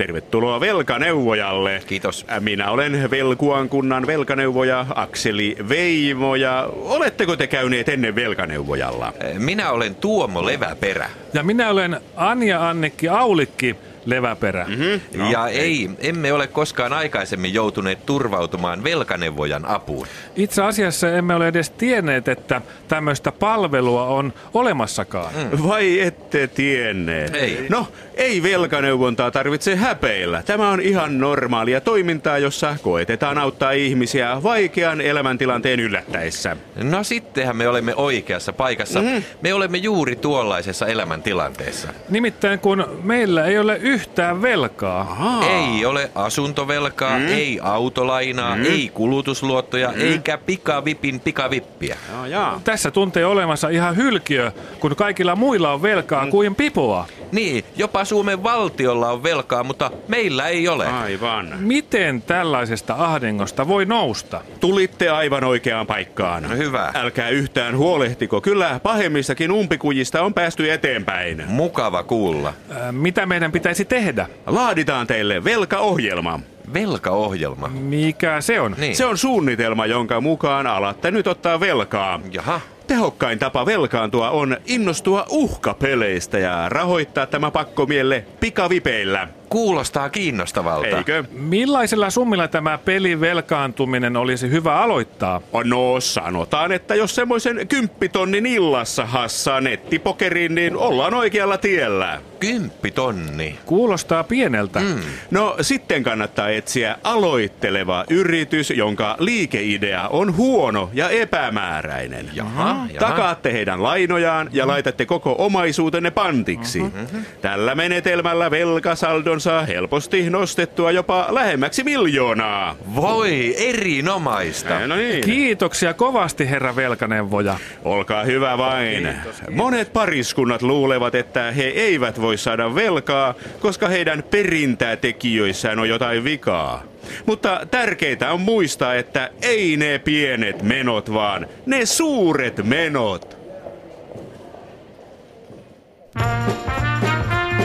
Tervetuloa velkaneuvojalle. Kiitos. Minä olen Velkuan kunnan velkaneuvoja Akseli Veimo ja oletteko te käyneet ennen velkaneuvojalla? Minä olen Tuomo Leväperä. Ja minä olen Anja Annikki Aulikki Leväperä. Mm-hmm. No, ja ei, emme ole koskaan aikaisemmin joutuneet turvautumaan velkaneuvojan apuun. Itse asiassa emme ole edes tienneet, että tämmöistä palvelua on olemassakaan. Mm. Vai ette tienneet? Ei. No, ei velkaneuvontaa tarvitse häpeillä. Tämä on ihan normaalia toimintaa, jossa koetetaan auttaa ihmisiä vaikean elämäntilanteen yllättäessä. No sittenhän me olemme oikeassa paikassa. Mm. Me olemme juuri tuollaisessa elämäntilanteessa. Nimittäin kun meillä ei ole yhtään velkaa. Aha. Ei ole asuntovelkaa, mm. ei autolainaa, mm. ei kulutusluottoja, mm. eikä pikavipin pikavippiä. No, jaa. Tässä tuntee olemassa ihan hylkiö, kun kaikilla muilla on velkaa mm. kuin pipoa. Niin, jopa Suomen valtiolla on velkaa, mutta meillä ei ole. Aivan. Miten tällaisesta ahdingosta voi nousta? Tulitte aivan oikeaan paikkaan. No hyvä. Älkää yhtään huolehtiko. Kyllä pahemmissakin umpikujista on päästy eteenpäin. Mukava kuulla. Äh, mitä meidän pitäisi tehdä? Laaditaan teille velkaohjelma. Velkaohjelma. Mikä se on? Niin. Se on suunnitelma, jonka mukaan alatte nyt ottaa velkaa. Jaha. Tehokkain tapa velkaantua on innostua uhkapeleistä ja rahoittaa tämä pakkomielle pikavipeillä. Kuulostaa kiinnostavalta. Eikö? Millaisella summilla tämä pelin velkaantuminen olisi hyvä aloittaa? No sanotaan, että jos semmoisen kymppitonnin illassa hassaa nettipokeriin, niin ollaan oikealla tiellä. Kymppitonni. Kuulostaa pieneltä. Mm. No sitten kannattaa etsiä aloitteleva yritys, jonka liikeidea on huono ja epämääräinen. Jaha, jaha. Takaatte heidän lainojaan ja laitatte koko omaisuutenne pantiksi. Mm-hmm. Tällä menetelmällä velkasaldon saa helposti nostettua jopa lähemmäksi miljoonaa. Voi, erinomaista. Eh, No niin. Kiitoksia kovasti, herra velkaneuvoja. Olkaa hyvä vain. Monet pariskunnat luulevat, että he eivät voi saada velkaa, koska heidän perintätekijöissään on jotain vikaa. Mutta tärkeintä on muistaa, että ei ne pienet menot, vaan ne suuret menot.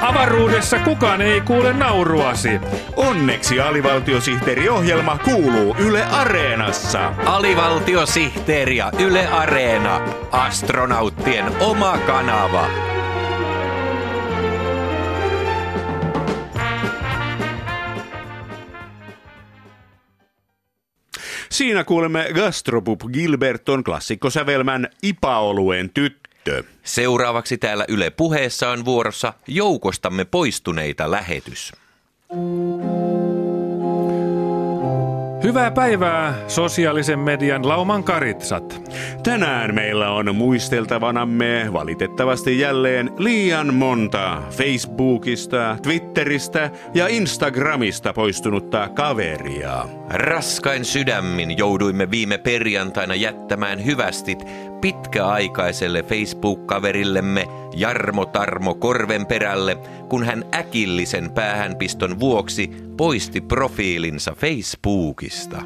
Avaruudessa kukaan ei kuule nauruasi. Onneksi alivaltiosihteeriohjelma kuuluu Yle Areenassa. Alivaltiosihteeri ja Yle Areena. Astronauttien oma kanava. Siinä kuulemme Gastropub Gilberton klassikkosävelmän Ipaoluen tyttö. Seuraavaksi täällä Yle puheessa on vuorossa joukostamme poistuneita lähetys. Hyvää päivää, sosiaalisen median lauman karitsat. Tänään meillä on muisteltavanamme valitettavasti jälleen liian monta Facebookista, Twitteristä ja Instagramista poistunutta kaveria. Raskain sydämin jouduimme viime perjantaina jättämään hyvästit pitkäaikaiselle Facebook-kaverillemme Jarmo Tarmo Korvenperälle, kun hän äkillisen päähänpiston vuoksi poisti profiilinsa Facebookista.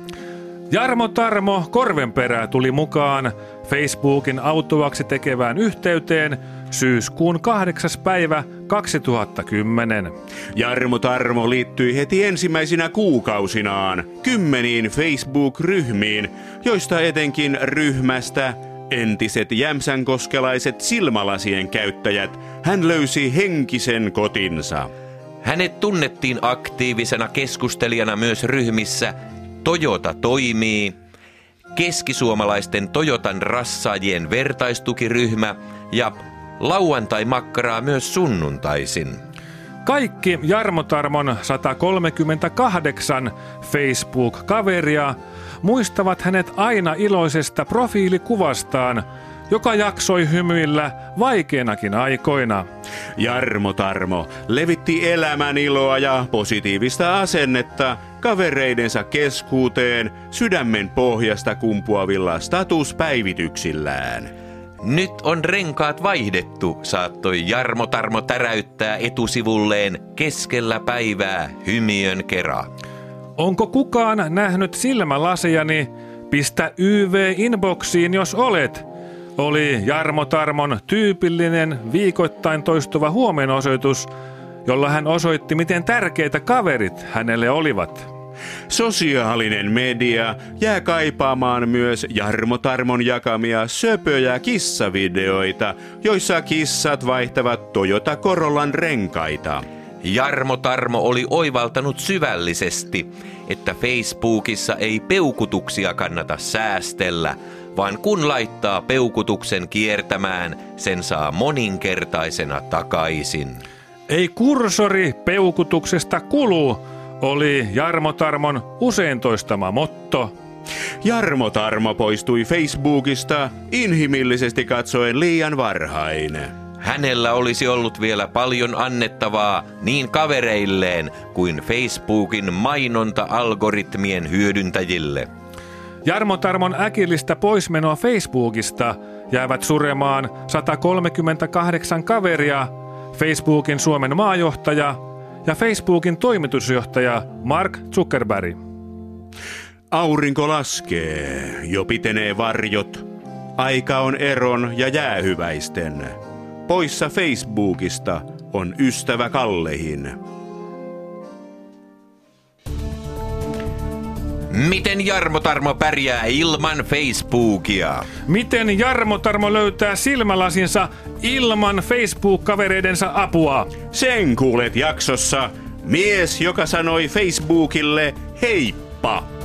Jarmo Tarmo Korvenperä tuli mukaan Facebookin autuaksi tekevään yhteyteen syyskuun 8. päivä 2010. Jarmo Tarmo liittyi heti ensimmäisinä kuukausinaan kymmeniin Facebook-ryhmiin, joista etenkin ryhmästä entiset jämsänkoskelaiset silmälasien käyttäjät hän löysi henkisen kotinsa. Hänet tunnettiin aktiivisena keskustelijana myös ryhmissä Toyota toimii, keskisuomalaisten Toyotan rassaajien vertaistukiryhmä ja lauantai-makkaraa myös sunnuntaisin. Kaikki Jarmo Tarmon 138 Facebook-kaveria muistavat hänet aina iloisesta profiilikuvastaan, joka jaksoi hymyillä vaikeinakin aikoina. Jarmo Tarmo levitti elämän iloa ja positiivista asennetta kavereidensa keskuuteen sydämen pohjasta kumpuavilla statuspäivityksillään. Nyt on renkaat vaihdettu, saattoi Jarmo Tarmo täräyttää etusivulleen keskellä päivää hymiön kera. Onko kukaan nähnyt silmälasiani? Pistä YV-inboxiin, jos olet. Oli Jarmo Tarmon tyypillinen viikoittain toistuva huomenosoitus, jolla hän osoitti, miten tärkeitä kaverit hänelle olivat. Sosiaalinen media jää kaipaamaan myös Jarmo Tarmon jakamia söpöjä kissavideoita, joissa kissat vaihtavat Toyota Corollan renkaita. Jarmo Tarmo oli oivaltanut syvällisesti, että Facebookissa ei peukutuksia kannata säästellä, vaan kun laittaa peukutuksen kiertämään, sen saa moninkertaisena takaisin. Ei kursori peukutuksesta kulu, oli Jarmo Tarmon usein toistama motto. Jarmo Tarmo poistui Facebookista inhimillisesti katsoen liian varhain. Hänellä olisi ollut vielä paljon annettavaa niin kavereilleen kuin Facebookin mainonta-algoritmien hyödyntäjille. Jarmo Tarmon äkillistä poismenoa Facebookista jäävät suremaan 138 kaveria, Facebookin Suomen maajohtaja ja Facebookin toimitusjohtaja Mark Zuckerberg. Aurinko laskee, jo pitenee varjot. Aika on eron ja jäähyväisten. Poissa Facebookista on ystävä Kallehin. Miten Jarmo Tarmo pärjää ilman Facebookia? Miten Jarmo Tarmo löytää silmälasinsa ilman Facebook-kavereidensa apua? Sen kuulet jaksossa mies, joka sanoi Facebookille heippa.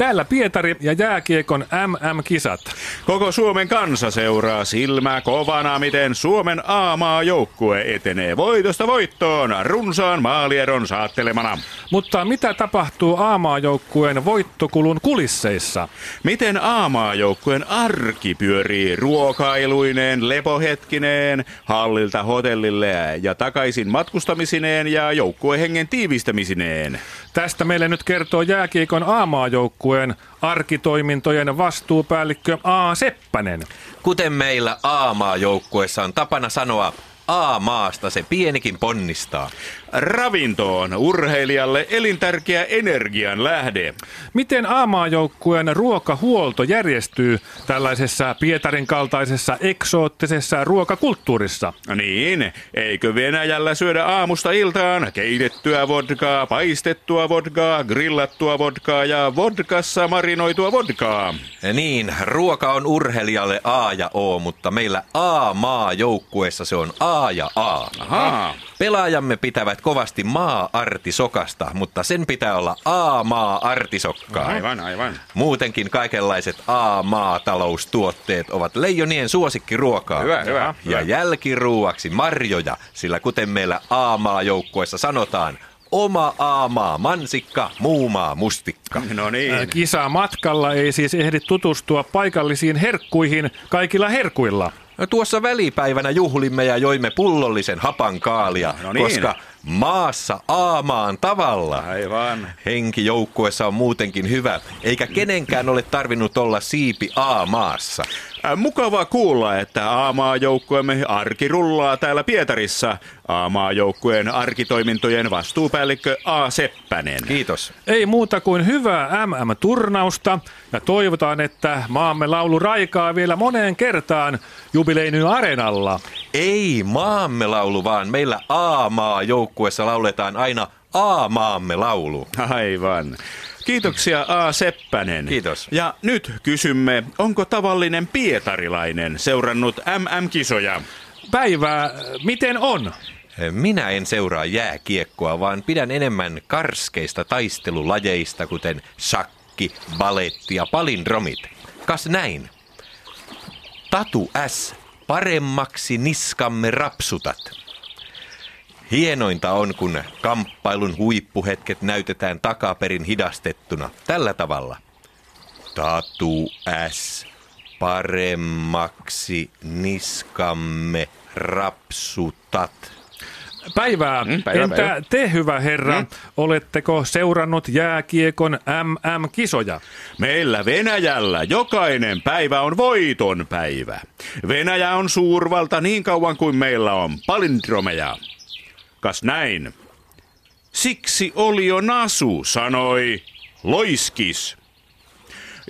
Täällä Pietari ja jääkiekon MM-kisat. Koko Suomen kansa seuraa silmää kovana, miten Suomen A-maa joukkue etenee voitosta voittoon runsaan maalieron saattelemana. Mutta mitä tapahtuu A-maajoukkueen voittokulun kulisseissa? Miten A-maajoukkueen arki pyörii ruokailuineen, lepohetkineen, hallilta hotellille ja takaisin matkustamisineen ja joukkuehengen tiivistämisineen? Tästä meille nyt kertoo jääkiekon A-maajoukkueen arkitoimintojen vastuupäällikkö A. Seppänen. Kuten meillä A-maajoukkuessa on tapana sanoa, A-maasta se pienikin ponnistaa. Ravintoon urheilijalle elintärkeä energian lähde. Miten A-maajoukkueen ruokahuolto järjestyy tällaisessa Pietarin kaltaisessa eksoottisessa ruokakulttuurissa? Niin, eikö Venäjällä syödä aamusta iltaan keitettyä vodkaa, paistettua vodkaa, grillattua vodkaa ja vodkassa marinoitua vodkaa? Niin, ruoka on urheilijalle A ja O, mutta meillä A-maajoukkueessa se on A ja A. Ahaa. Pelaajamme pitävät kovasti maa-artisokasta, mutta sen pitää olla A-maa-artisokkaa. Aivan, aivan. Muutenkin kaikenlaiset A-maataloustuotteet ovat leijonien suosikkiruokaa. Hyvä, hyvä, Ja hyvä. jälkiruuaksi marjoja, sillä kuten meillä A-maajoukkuessa sanotaan, oma A-maa mansikka, muu maa mustikka. No niin. Kisa matkalla ei siis ehdi tutustua paikallisiin herkkuihin kaikilla herkuilla. No tuossa välipäivänä juhlimme ja joimme pullollisen hapan kaalia, No niin. koska maassa aamaan tavalla. Aivan. Henki joukkuessa on muutenkin hyvä, eikä kenenkään ole tarvinnut olla siipi A-maassa. Äh, Mukava kuulla, että A-maajoukkueemme arki rullaa täällä Pietarissa. A-maajoukkueen arkitoimintojen vastuupäällikkö A. Seppänen. Kiitos. Ei muuta kuin hyvää MM-turnausta ja toivotaan, että maamme laulu raikaa vielä moneen kertaan jubileinyn areenalla. Ei maamme laulu, vaan meillä A-maa joukkuessa lauletaan aina A-maamme laulu. Aivan. Kiitoksia A. Seppänen. Kiitos. Ja nyt kysymme, onko tavallinen pietarilainen seurannut MM-kisoja? Päivää, miten on? Minä en seuraa jääkiekkoa, vaan pidän enemmän karskeista taistelulajeista, kuten sakki, baletti ja palindromit. Kas näin. Tatu S. Paremmaksi niskamme rapsutat. Hienointa on, kun kamppailun huippuhetket näytetään takaperin hidastettuna. Tällä tavalla. Tatu S. Paremmaksi niskamme rapsutat. Päivää. Mm, päivää, Entä päivää. te, hyvä herra, Mm. oletteko seurannut jääkiekon MM-kisoja? Meillä Venäjällä jokainen päivä on voiton päivä. Venäjä on suurvalta niin kauan kuin meillä on palindromeja. Kas näin. Siksi oli jo Nasu, sanoi Loiskis.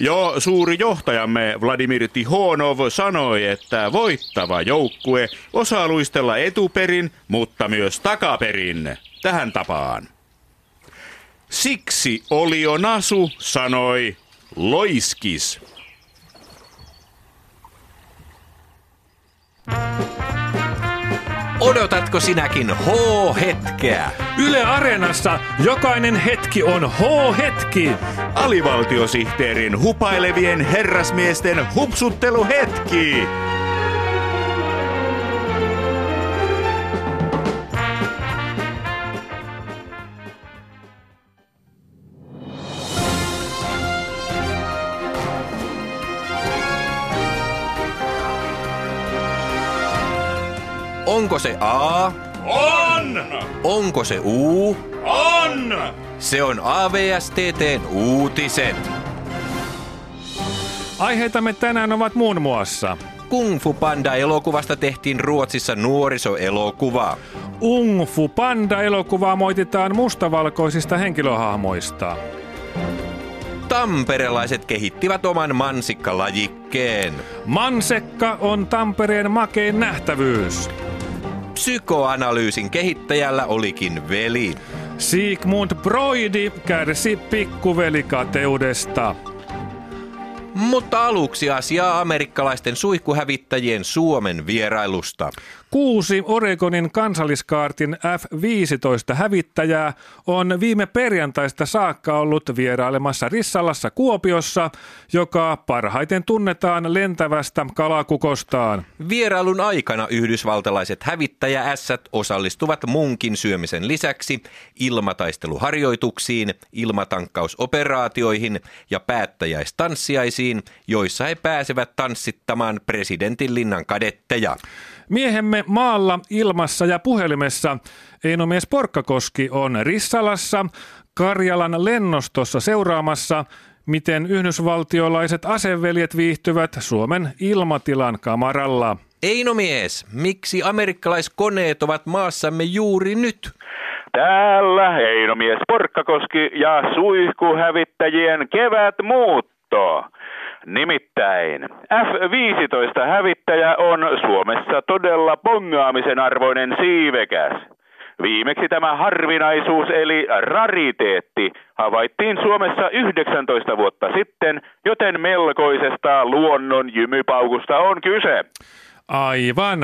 Jo suuri johtajamme Vladimir Tihonov sanoi, että voittava joukkue osaa luistella etuperin, mutta myös takaperin. Tähän tapaan. Siksi oli jo Nasu, sanoi Loiskis. Odotatko sinäkin H-hetkeä? Yle Areenassa jokainen hetki on H-hetki. Alivaltiosihteerin hupailevien herrasmiesten hupsutteluhetki. Onko se A? On! Onko se U? On! Se on AVSTTn uutiset. Aiheitamme tänään ovat muun muassa Kung Fu Panda-elokuvasta tehtiin Ruotsissa nuorisoelokuva. Ung Fu Panda-elokuvaa moititaan mustavalkoisista henkilöhahmoista. Tamperelaiset kehittivät oman mansikkalajikkeen. Mansekka on Tampereen makein nähtävyys. Psykoanalyysin kehittäjällä olikin veli. Sigmund Broidi kärsi pikkuvelikateudesta. Mutta aluksi asiaa amerikkalaisten suihkuhävittäjien Suomen vierailusta. Kuusi Oregonin kansalliskaartin F-15 hävittäjää on viime perjantaista saakka ollut vierailemassa Rissalassa Kuopiossa, joka parhaiten tunnetaan lentävästä kalakukostaan. Vierailun aikana yhdysvaltalaiset hävittäjä-ässät osallistuvat munkin syömisen lisäksi ilmataisteluharjoituksiin, ilmatankkausoperaatioihin ja päättäjäistanssiaisiin, joissa he pääsevät tanssittamaan presidentin linnan kadetteja. Miehemme maalla, ilmassa ja puhelimessa Einomies Porkkakoski on Rissalassa Karjalan lennostossa seuraamassa, miten yhdysvaltiolaiset aseveljet viihtyvät Suomen ilmatilan kamaralla. Eino mies, miksi amerikkalaiskoneet ovat maassamme juuri nyt? Täällä Heinomies Porkkakoski ja suihkuhävittäjien kevätmuutto. Nimittäin F-15 hävittäjä on Suomessa todella pongaamisen arvoinen siivekäs. Viimeksi tämä harvinaisuus eli rariteetti havaittiin Suomessa 19 vuotta sitten, joten melkoisesta luonnon jymypaukusta on kyse. Aivan.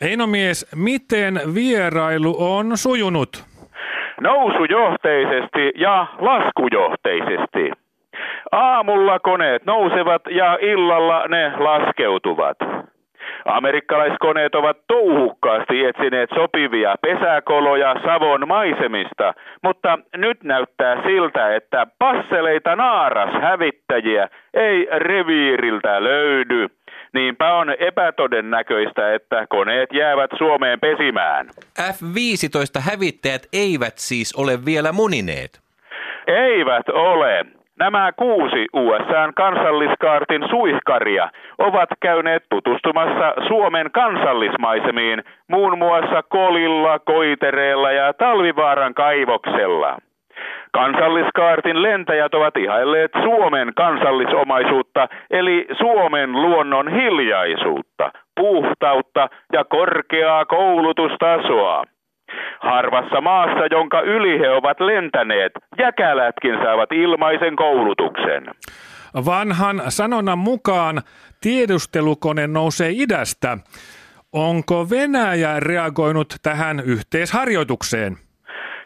Einomies, miten vierailu on sujunut? Nousujohteisesti ja laskujohteisesti. Aamulla koneet nousevat ja illalla ne laskeutuvat. Amerikkalaiskoneet ovat touhukkaasti etsineet sopivia pesäkoloja Savon maisemista, mutta nyt näyttää siltä, että passeleita naaras hävittäjiä ei reviiriltä löydy. Niinpä on epätodennäköistä, että koneet jäävät Suomeen pesimään. F-15 hävittäjät eivät siis ole vielä munineet. Eivät ole. Nämä kuusi USAn kansalliskaartin suihkaria ovat käyneet tutustumassa Suomen kansallismaisemiin muun muassa Kolilla, Koitereella ja Talvivaaran kaivoksella. Kansalliskaartin lentäjät ovat ihailleet Suomen kansallisomaisuutta, eli Suomen luonnon hiljaisuutta, puhtautta ja korkeaa koulutustasoa. Harvassa maassa, jonka yli he ovat lentäneet, jäkälätkin saavat ilmaisen koulutuksen. Vanhan sanonnan mukaan tiedustelukone nousee idästä. Onko Venäjä reagoinut tähän yhteisharjoitukseen?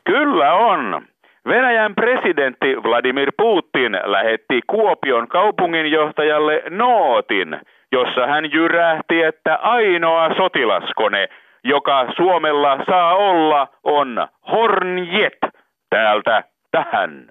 Kyllä on. Venäjän presidentti Vladimir Putin lähetti Kuopion kaupunginjohtajalle nootin, jossa hän jyrähti, että ainoa sotilaskone, joka Suomella saa olla, on Hornjet täältä tähän.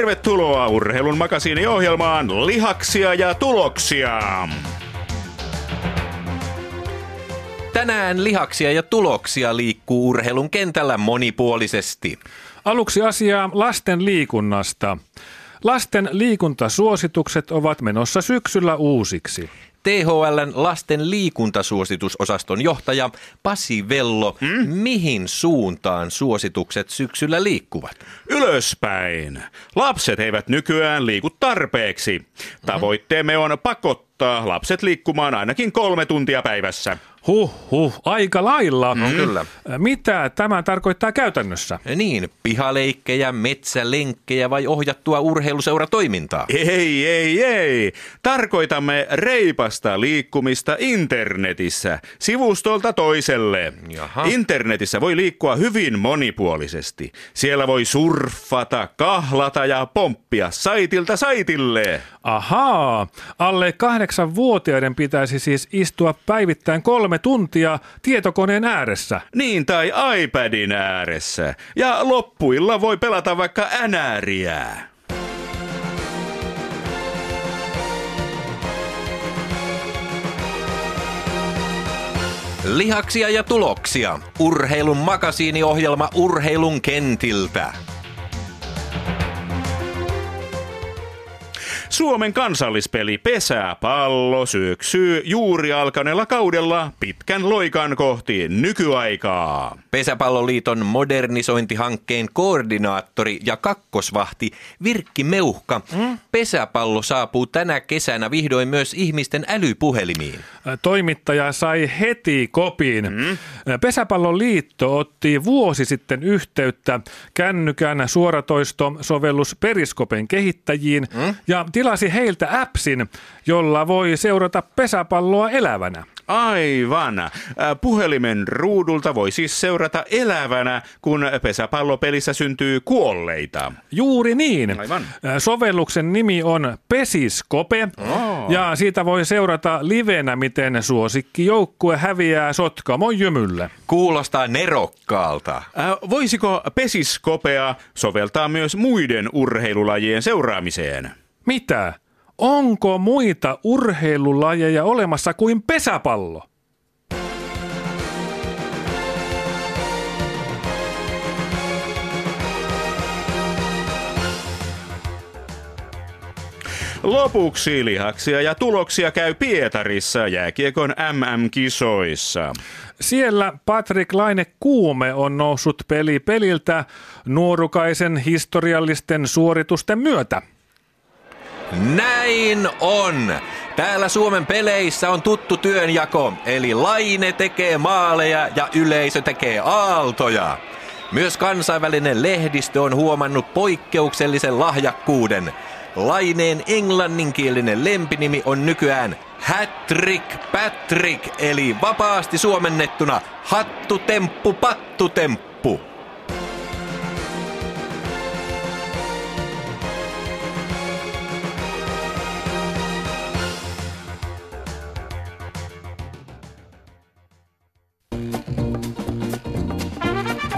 Tervetuloa urheilun makasiiniohjelmaan Lihaksia ja tuloksia. Tänään lihaksia ja tuloksia liikkuu urheilun kentällä monipuolisesti. Aluksi asiaa lasten liikunnasta. Lasten liikuntasuositukset ovat menossa syksyllä uusiksi. THLn lasten liikuntasuositusosaston johtaja Pasi Vello, hmm? mihin suuntaan suositukset syksyllä liikkuvat? Ylöspäin. Lapset eivät nykyään liiku tarpeeksi. Tavoitteemme on pakottaa lapset liikkumaan ainakin kolme tuntia päivässä. Huh, huh, aika lailla. No kyllä. Mitä tämä tarkoittaa käytännössä? Niin, pihaleikkejä, metsälenkkejä vai ohjattua urheiluseuratoimintaa? Ei, ei, ei. Tarkoitamme reipasta liikkumista internetissä, sivustolta toiselle. Jaha. Internetissä voi liikkua hyvin monipuolisesti. Siellä voi surffata, kahlata ja pomppia saitilta saitille. Ahaa, alle kahdeksanvuotiaiden pitäisi siis istua päivittäin kolme tuntia tietokoneen ääressä. Niin, tai iPadin ääressä. Ja loppuilla voi pelata vaikka änääriä. Lihaksia ja tuloksia. Urheilun makasiiniohjelma urheilun kentiltä. Suomen kansallispeli Pesäpallo syöksyy juuri alkaneella kaudella pitkän loikan kohti nykyaikaa. Pesäpalloliiton modernisointihankkeen koordinaattori ja kakkosvahti Virkki Meuhka. Mm? Pesäpallo saapuu tänä kesänä vihdoin myös ihmisten älypuhelimiin. Toimittaja sai heti kopin. Mm. Pesäpalloliitto otti vuosi sitten yhteyttä kännykän suoratoisto-sovellus Periskopen kehittäjiin mm. ja tilasi heiltä appsin, jolla voi seurata pesäpalloa elävänä. Aivan. Äh, Puhelimen ruudulta voi siis seurata elävänä, kun pesäpallopelissä syntyy kuolleita. Juuri niin. Aivan. Äh, Sovelluksen nimi on Pesiskope Oh. ja siitä voi seurata livenä, miten suosikkijoukkue häviää Sotkamon jymylle. Kuulostaa nerokkaalta. Äh, Voisiko pesiskopea soveltaa myös muiden urheilulajien seuraamiseen? Mitä? Onko muita urheilulajeja olemassa kuin pesäpallo? Lopuksi lihaksia ja tuloksia käy Pietarissa jääkiekon MM-kisoissa. Siellä Patrick Laine Kuume on noussut peli peliltä nuorukaisen historiallisten suoritusten myötä. Näin on. Täällä Suomen peleissä on tuttu työnjako, eli Laine tekee maaleja ja yleisö tekee aaltoja. Myös kansainvälinen lehdistö on huomannut poikkeuksellisen lahjakkuuden. Laineen englanninkielinen lempinimi on nykyään Hattrick Patrick, eli vapaasti suomennettuna hattutemppu pattutemppu.